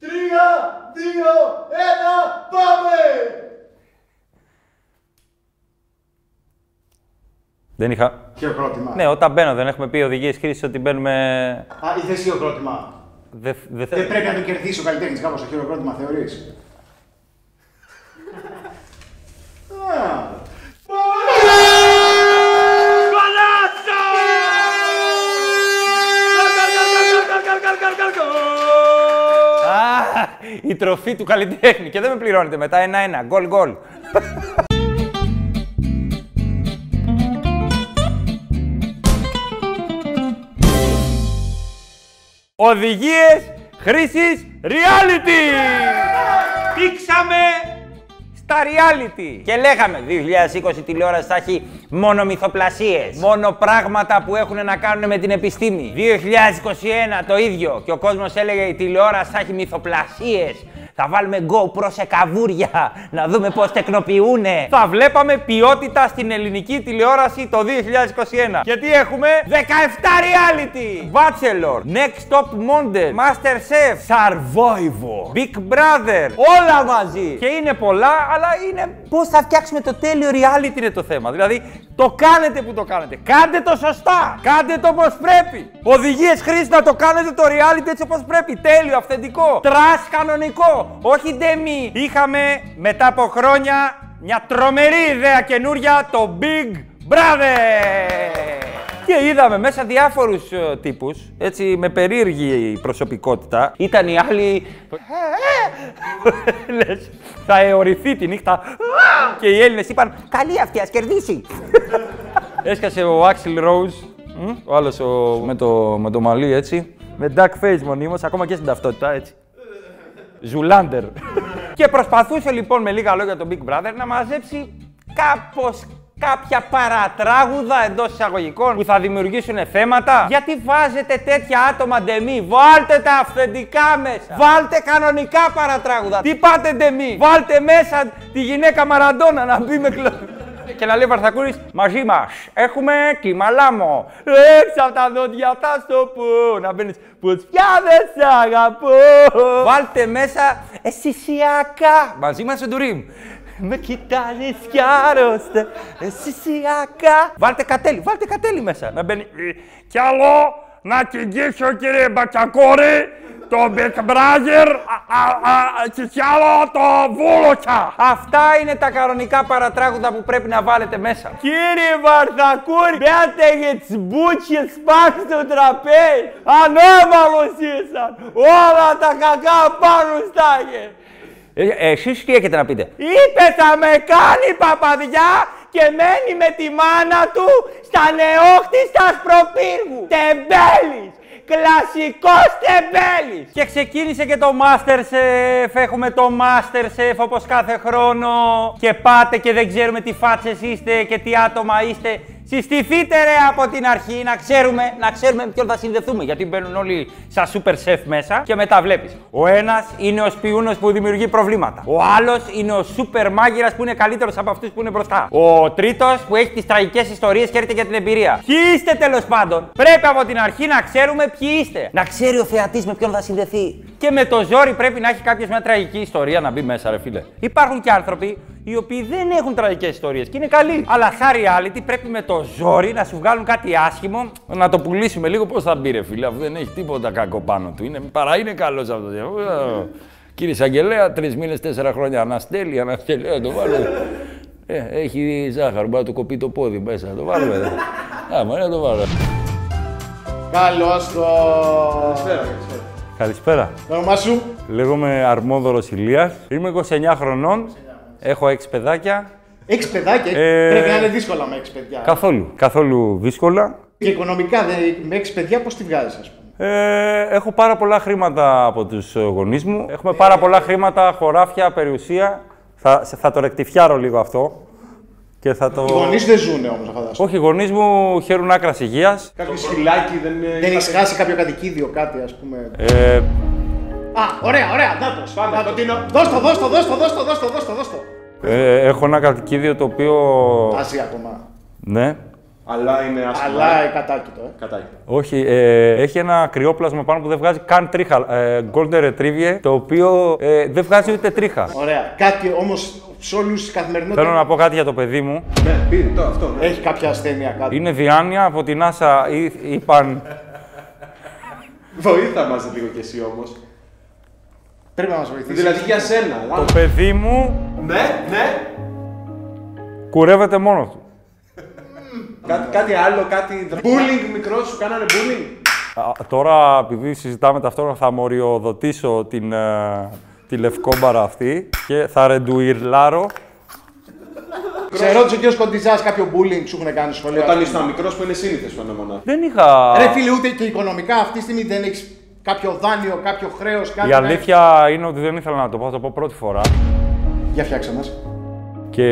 Τρία, δύο, ένα, πάμε! Δεν είχα. Χειροκρότημα. Ναι, όταν μπαίνω, δεν έχουμε πει οδηγίες χρήση ότι μπαίνουμε. Α, ήθελες χειροκρότημα. Δεν δε θε- Δεν πρέπει να το κερδίσει ο καλλιτέχνης κάπως το χειροκρότημα, θεωρείς; Η τροφή του καλλιτέχνη και δεν με πληρώνετε μετά. Ένα-ένα. Γκολ, γκολ. Οδηγίες χρήσης reality! Πήξαμε στα reality. Και λέγαμε 2020 τηλεόραση θα έχει μόνο μυθοπλασίες. Μόνο πράγματα που έχουν να κάνουν με την επιστήμη. 2021 το ίδιο. Και ο κόσμος έλεγε η τηλεόραση θα έχει μυθοπλασίες. Θα βάλουμε GoPro σε καβούρια να δούμε πώς τεκνοποιούνε. Θα βλέπαμε ποιότητα στην ελληνική τηλεόραση το 2021. Γιατί έχουμε; 17 reality. Bachelor, Next Top Model, Master Chef, Survivor, Big Brother. Όλα μαζί. Και είναι πολλά, αλλά είναι πώς θα φτιάξουμε το τέλειο reality είναι το θέμα. Δηλαδή, το κάνετε που το κάνετε. Κάντε το σωστά. Κάντε το όπως πρέπει. Οδηγίες χρήσης να το κάνετε το reality έτσι όπως πρέπει. Τέλειο, αυθεντικό. Τρας κανονικό. Όχι ντέμι. Είχαμε μετά από χρόνια μια τρομερή ιδέα καινούρια, το Big Brother. Και είδαμε μέσα διάφορους ε, τύπους, έτσι με περίεργη προσωπικότητα. Ήταν οι άλλοι... Λες, θα αιωρηθεί τη νύχτα. Και οι Έλληνες είπαν, καλή αυτή, ας κερδίσει. Έσκασε ο Axl Rose, μ, ο άλλος ο, με, το, με το μαλλί έτσι, με duck face μονίμως, ακόμα και στην ταυτότητα έτσι. Zoolander. και προσπαθούσε λοιπόν με λίγα λόγια τον Big Brother να μαζέψει κάπως κάποια παρατράγουδα εντός εισαγωγικών που θα δημιουργήσουν θέματα; Γιατί βάζετε τέτοια άτομα ντεμή, βάλτε τα αυθεντικά μέσα. Βάλτε κανονικά παρατράγουδα. Τι πάτε ντεμή, βάλτε μέσα τη γυναίκα Μαραντόνα να μπει με κλο... Και να λέει ο Βαρθακούρης, μαζί μας έχουμε κυμαλάμο. Έξω από τα δόντια αυτά στο που να μπαίνεις, πως πια δεν σ' αγαπώ. Βάλτε μέσα αισθησιακά. Μαζί μας ο Ντουρίμ. Με κοιτάζεις κι άρρωστε, αισθησιακά. Βάλτε κατέλη, βάλτε κατέλη μέσα. Να μπαίνει, «Ε, κι άλλο να κυνηγήσω κύριε Μπατσακόρη, το Big Brother α, α, α, και κι άλλο το Βούλοκια. Αυτά είναι τα κανονικά παρατράγουδα που πρέπει να βάλετε μέσα. Κύριε Βαρθακούρη, μπαίνετε για τις μπούτσες πάνω στο τραπέζι. Ανώμαλος ήσαν. Όλα τα κακά πάνω στάγε. Ε, εσείς τι έχετε να πείτε; Είπε θα με κάνει παπαδιά και μένει με τη μάνα του στα νεόχτης στα Ασπροπύργου. Τεμπέλης. Κλασικός τεμπέλης. Και ξεκίνησε και το Masterchef. Έχουμε το Masterchef όπως κάθε χρόνο. Και πάτε και δεν ξέρουμε τι φάτσες είστε και τι άτομα είστε. Συστηθείτε ρε από την αρχή να ξέρουμε, να ξέρουμε με ποιον θα συνδεθούμε. Γιατί μπαίνουν όλοι σαν super chef μέσα και μετά βλέπεις. Ο ένας είναι ο σπιούνος που δημιουργεί προβλήματα. Ο άλλος είναι ο super μάγειρας που είναι καλύτερος από αυτούς που είναι μπροστά. Ο τρίτος που έχει τις τραγικές ιστορίες και έρχεται για την εμπειρία. Ποιοι είστε τέλος πάντων; Πρέπει από την αρχή να ξέρουμε ποιοι είστε. Να ξέρει ο θεατής με ποιον θα συνδεθεί. Και με το ζόρι πρέπει να έχει κάποιος μια τραγική ιστορία να μπει μέσα, ρε φίλε. Υπάρχουν και άνθρωποι οι οποίοι δεν έχουν τραγικές ιστορίες και είναι καλοί. Αλλά σαν reality πρέπει με το ζόρι να σου βγάλουν κάτι άσχημο, να το πουλήσουμε λίγο πώς θα μπει, ρε φίλε. Αφού δεν έχει τίποτα κακό πάνω του. Είναι, παρά είναι καλός αυτός. Ε, Κύριε Σαγγελέα, τρεις μήνες, τέσσερα χρόνια αναστέλει, αναστέλει. Ε, το βάλω. Ε, έχει ζάχαρο, μπορεί να το κοπεί το πόδι μέσα. Το βάλουμε. εδώ. Α, μπορεί να το βάλω. Καλώς το... Καλησπέρα. Το όνομά σου. Λέγομαι Αρμόδωρος Ηλίας. Είμαι 29 χρονών. Έχω 6 παιδάκια. Έχεις παιδάκια; Ε, Πρέπει να είναι δύσκολα με έξι παιδιά. Καθόλου. Καθόλου δύσκολα. Και οικονομικά δεν- με έξι παιδιά πώς τη βγάζεις ας πούμε; Ε, έχω πάρα πολλά χρήματα από τους ε, γονείς μου. Έχουμε πάρα πολλά χρήματα, χωράφια, περιουσία. Θα, σε- θα το ρεκτιφιάρω λίγο αυτό. Και θα το... Οι γονείς δεν ζουνε όμως φαντάζομαι. Όχι, οι γονείς μου χαίρουν άκρας υγείας. Κάποιο σκυλάκι δεν είναι. Δεν έχεις χάσει κάποιο κατοικίδιο κάτι ας πούμε. Ε, Α, ωραία, ωραία, ντάτος. Πάμε, κοντίνο. Δώσ' το, δώσ' το, δώσ' το, δώσ' το, δώσ' το, δώσ' το, δώσ' το. ε, έχω ένα κατοικίδιο το οποίο... Άζει ακόμα. Ναι, Αλλά είναι άσχημα. Αλλά ε, κατάκητο, ε. Κατάκητο. Όχι, ε, έχει ένα κρυόπλασμα πάνω που δεν βγάζει καν τρίχα. Ε, Golden Retriever, το οποίο ε, δεν βγάζει ούτε τρίχα. Ωραία. Κάτι όμως σε όλου του καθημερινότητα. Θέλω να πω κάτι για το παιδί μου. Ναι, πήρε το αυτό. Ναι. Έχει κάποια ασθένεια κάτι. Είναι διάνοια από την NASA. Ή- Είπαν. Βοήθα μα λίγο κι εσύ όμως. Πρέπει να μας βοηθήσει. Δηλαδή για σένα. Το παιδί μου Ναι, ναι. κουρεύεται μόνο του. Κάτι, κάτι άλλο, κάτι. Bullying μικρό σου κάνανε bullying; Α, τώρα, επειδή συζητάμε ταυτόχρονα, θα μοριοδοτήσω την, ε, τη λευκόμπαρα αυτή και θα ρεντουιρλάρω. Σε ρώτησε ο κ. Κοντιζάς κάποιο bullying σου έχουν κάνει στο σχολείο. Όταν ήσουν μικρός που είναι σύνηθες φαινόμενο. Δεν είχα... Ρε φίλε, ούτε και οικονομικά αυτή τη στιγμή δεν έχεις κάποιο δάνειο, κάποιο χρέος, κάτι. Η αλήθεια είναι ότι δεν ήθελα να το πω, θα το πω πρώτη φορά. Για φτιάξε μας. Και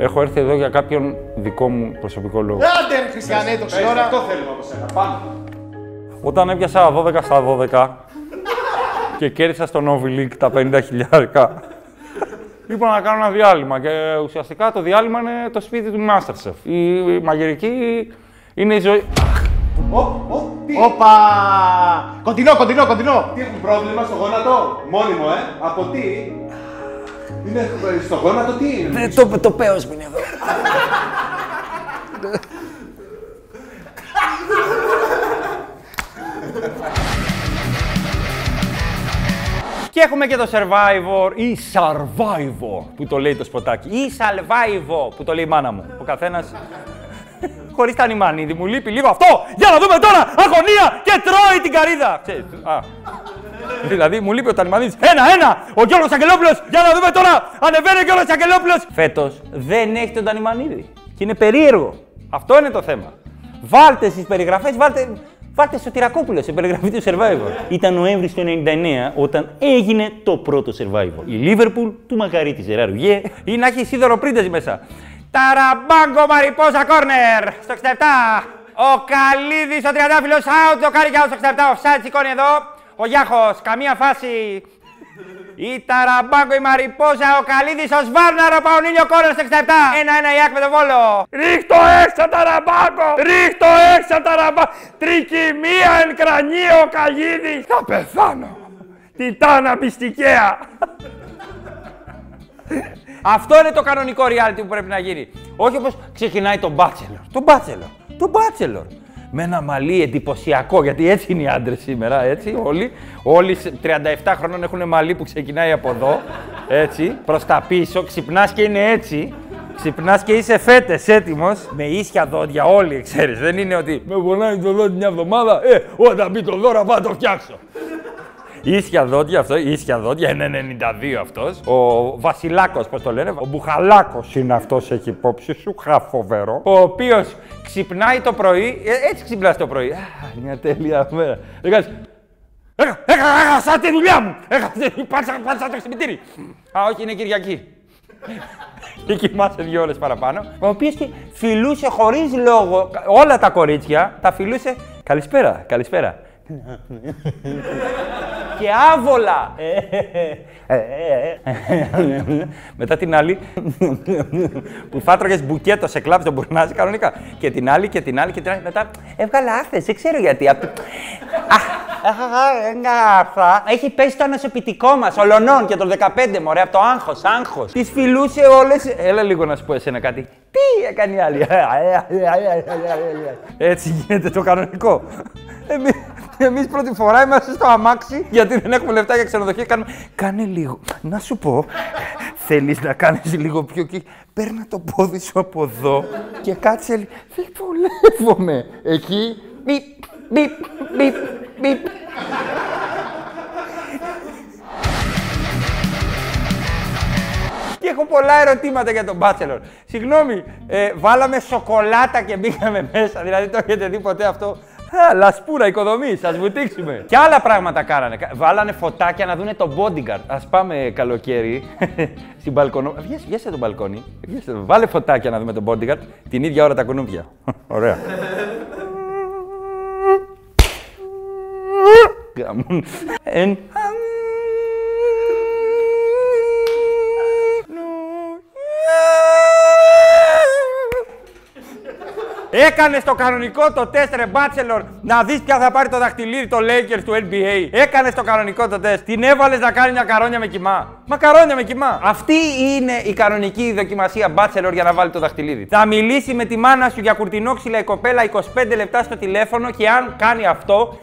έχω έρθει εδώ για κάποιον δικό μου προσωπικό λόγο. Άντε, ρε Χριστιανέ, το Πες, ξέρω. Αυτό θέλουμε από σένα. Πάμε. Όταν έπιασα 12 στα 12 και κέρδισα στο Novi League τα 50 χιλιάρικα, είπα να κάνω ένα διάλειμμα και ουσιαστικά το διάλειμμα είναι το σπίτι του Masterchef. Η μαγειρική είναι η ζωή. Ω, ω, τι, Όπα! Κοντινό, κοντινό, κοντινό. τι έχουν πρόβλημα στο γόνατο; Μόνιμο, ε. Από τι; Είναι ε, στο γόνατο τι είναι; Το, το πέος μου είναι εδώ. Και έχουμε και το Survivor ή Survivor που το λέει το σποτάκι. Ή Salvaivo που το λέει η μάνα μου. Ο καθένας. Χωρίς τα νημάνιδη. Μου λείπει λίγο αυτό. Για να δούμε τώρα. Αγωνία και τρώει την καρύδα. Ξέρεις, α. Δηλαδή μου λείπει ο Τανιμανίδης. Ένα, ένα! Ο Γιώργος Αγγελόπουλος! Για να δούμε τώρα! Ανεβαίνει ο Γιώργος Αγγελόπουλος! Φέτος δεν έχει τον Τανιμανίδη. Και είναι περίεργο. Αυτό είναι το θέμα. Βάλτε στις περιγραφές, βάλτε, βάλτε στο Τυρακόπουλο σε περιγραφή του Survivor. Ήταν Νοέμβρης του 99 όταν έγινε το πρώτο Survivor. Η Λίβερπουλ του Μακαρίτη Ζεράρουγέ ή να έχει σίδερο πρίντες μέσα. Ταραμπάγκο Μαριπόσα Κόρνερ στο 67. Ο Καλίδης ο τριαντάφυλλος out, ο Κάρικαος στο 67. Offside σηκώνει εδώ. Ο Γιάχος, καμία φάση. Η Ταραμπάγκο η Μαριπόσα, ο Καλίδης, ο Σβάρναρο, Παονίλιο Κόρνερ στο 67. Ένα-ένα η Άκ με τον Βόλο. Ρίχτω έξω Ταραμπάγκο, ρίχτω έξω Ταραμπάγκο. Τρικυμία εν κρανίο ο Καλίδης. Θα πεθάνω. Τιτάνα πιστικαία. Αυτό είναι το κανονικό reality που πρέπει να γίνει. Όχι όπως ξεκινάει το Bachelor. Το Bachelor. Το Bachelor. Με ένα μαλλί εντυπωσιακό, γιατί έτσι είναι οι άντρες σήμερα, έτσι. Όλοι, όλοι σε 37 χρόνων έχουν μαλλί που ξεκινάει από εδώ, έτσι, προς τα πίσω. Ξυπνάς και είναι έτσι. Ξυπνάς και είσαι φέτες έτοιμος, με ίσια δόντια, όλοι ξέρεις. Δεν είναι ότι με πονάει το δόντι μια εβδομάδα, ε, όταν μπει το δώρο, θα το φτιάξω. Ίσια δόντια αυτό, ίσια δόντια, είναι 92 αυτός. Ο Βασιλάκος, πώς το λένε, ο Μπουχαλάκος είναι αυτός, έχει υπόψη σου, χαφοβερό. Ο οποίος ξυπνάει το πρωί, ε, έτσι ξυπνάς το πρωί. Α, μια τέλεια μέρα. Δεν κάνεις, «Έχα- έχα- Έχασα τη δουλειά μου! Έχασα, πάτσα, πάτσα το ξυπνητήρι. Α, όχι, είναι Κυριακή. Και κοιμάσαι δύο ώρες παραπάνω. Ο οποίος και φιλούσε χωρίς λόγο. Όλα τα κορίτσια τα φιλούσε. Καλησπέρα, καλησπέρα. Και άβολα. Μετά την άλλη που θα τρώγες μπουκέτο σε κλαμπ στον Μπουρνάζι κανονικά. Και την άλλη και την άλλη και την άλλη. Μετά έβγαλα άφθες, δεν ξέρω γιατί. Απ' Αχ, Έχει πέσει το ανασωπητικό μας, ολονών και το 15 μωρέ, από το άγχος, άγχος. Τις φιλούσε όλες. Έλα λίγο να σου πω εσένα κάτι. Τι έκανε η άλλη. Έτσι γίνεται το κανονικό. Εμείς, εμείς πρώτη φορά είμαστε στο αμάξι γιατί δεν έχουμε λεφτά για ξενοδοχεία. Κάνουμε... Κάνε λίγο. Να σου πω, θέλεις να κάνεις λίγο πιο εκεί. Παίρνα το πόδι σου από εδώ και κάτσε λίγο. Δεν βολεύομαι. Εκεί. Μπιπ, μπιπ, μπιπ, μπιπ. Και έχω πολλά ερωτήματα για τον Bachelor. Συγγνώμη, ε, βάλαμε σοκολάτα και μπήκαμε μέσα. Δηλαδή το έχετε δει ποτέ αυτό; Α, λασπούρα, οικοδομή, σα βουτήξουμε. Και άλλα πράγματα κάνανε. Κα- Βάλανε φωτάκια να δούνε το bodyguard. Α πάμε καλοκαίρι στην μπαλκονό. Βγες, βγες στο μπαλκόνι. Βγες, βάλε φωτάκια να δούμε τον bodyguard. Την ίδια ώρα τα κουνούπια. Ωραία. Γαμούν. Εν- Έκανε το κανονικό το τεστ, ρε Bachelor, να δεις ποια θα πάρει το δαχτυλίδι το Lakers του NBA. Έκανε το κανονικό το τεστ. Την έβαλες να κάνει μια καρόνια με κοιμά. Μακαρόνια με κοιμά. Αυτή είναι η κανονική δοκιμασία Bachelor για να βάλει το δαχτυλίδι. Θα μιλήσει με τη μάνα σου για κουρτινόξυλα η κοπέλα 25 λεπτά στο τηλέφωνο και αν κάνει αυτό,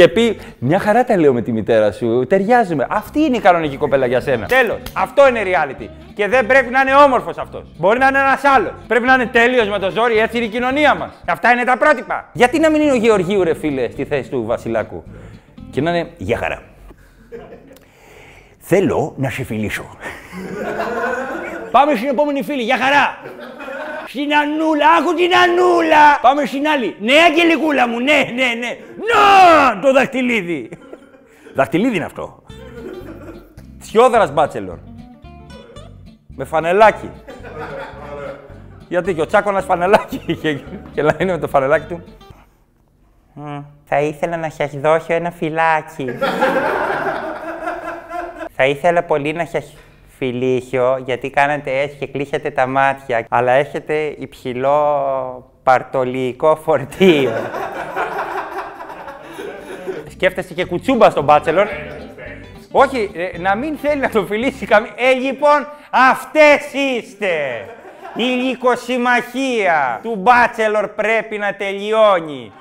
και πει, μια χαρά τα λέω με τη μητέρα σου, ταιριάζουμε. Αυτή είναι η κανονική κοπέλα για σένα. Τέλος. Αυτό είναι reality. Και δεν πρέπει να είναι όμορφος αυτός. Μπορεί να είναι ένας άλλος. Πρέπει να είναι τέλειος με το ζόρι, έτσι είναι η κοινωνία μας. Αυτά είναι τα πρότυπα. Γιατί να μην είναι ο Γεωργίου, ρε φίλε, στη θέση του Βασιλάκου; Και να είναι για χαρά. Θέλω να σε φιλήσω. Πάμε στην επόμενη φίλη, για χαρά. Στην Ανούλα, άκου την Ανούλα. Πάμε στην άλλη. Ναι, Αγγελικούλα μου, ναι, ναι, ναι. Να, το δαχτυλίδι. δαχτυλίδι είναι αυτό. Θιόδρας μπάτσελορ. Με φανελάκι. Γιατί και ο Τσάκωνας φανελάκι είχε και λένε με το φανελάκι του. Θα ήθελα να σας δώσω ένα φυλάκι. Θα ήθελα πολύ να σας φιλήσω, γιατί κάνατε έτσι και κλείσατε τα μάτια, αλλά έχετε υψηλό παρτολικό φορτίο. Σκέφτεσαι και κουτσούμπα στον Bachelor. Όχι, ε, να μην θέλει να το φιλήσει καμία. Ε, λοιπόν, αυτές είστε. Η λυκοσυμμαχία του Bachelor πρέπει να τελειώνει.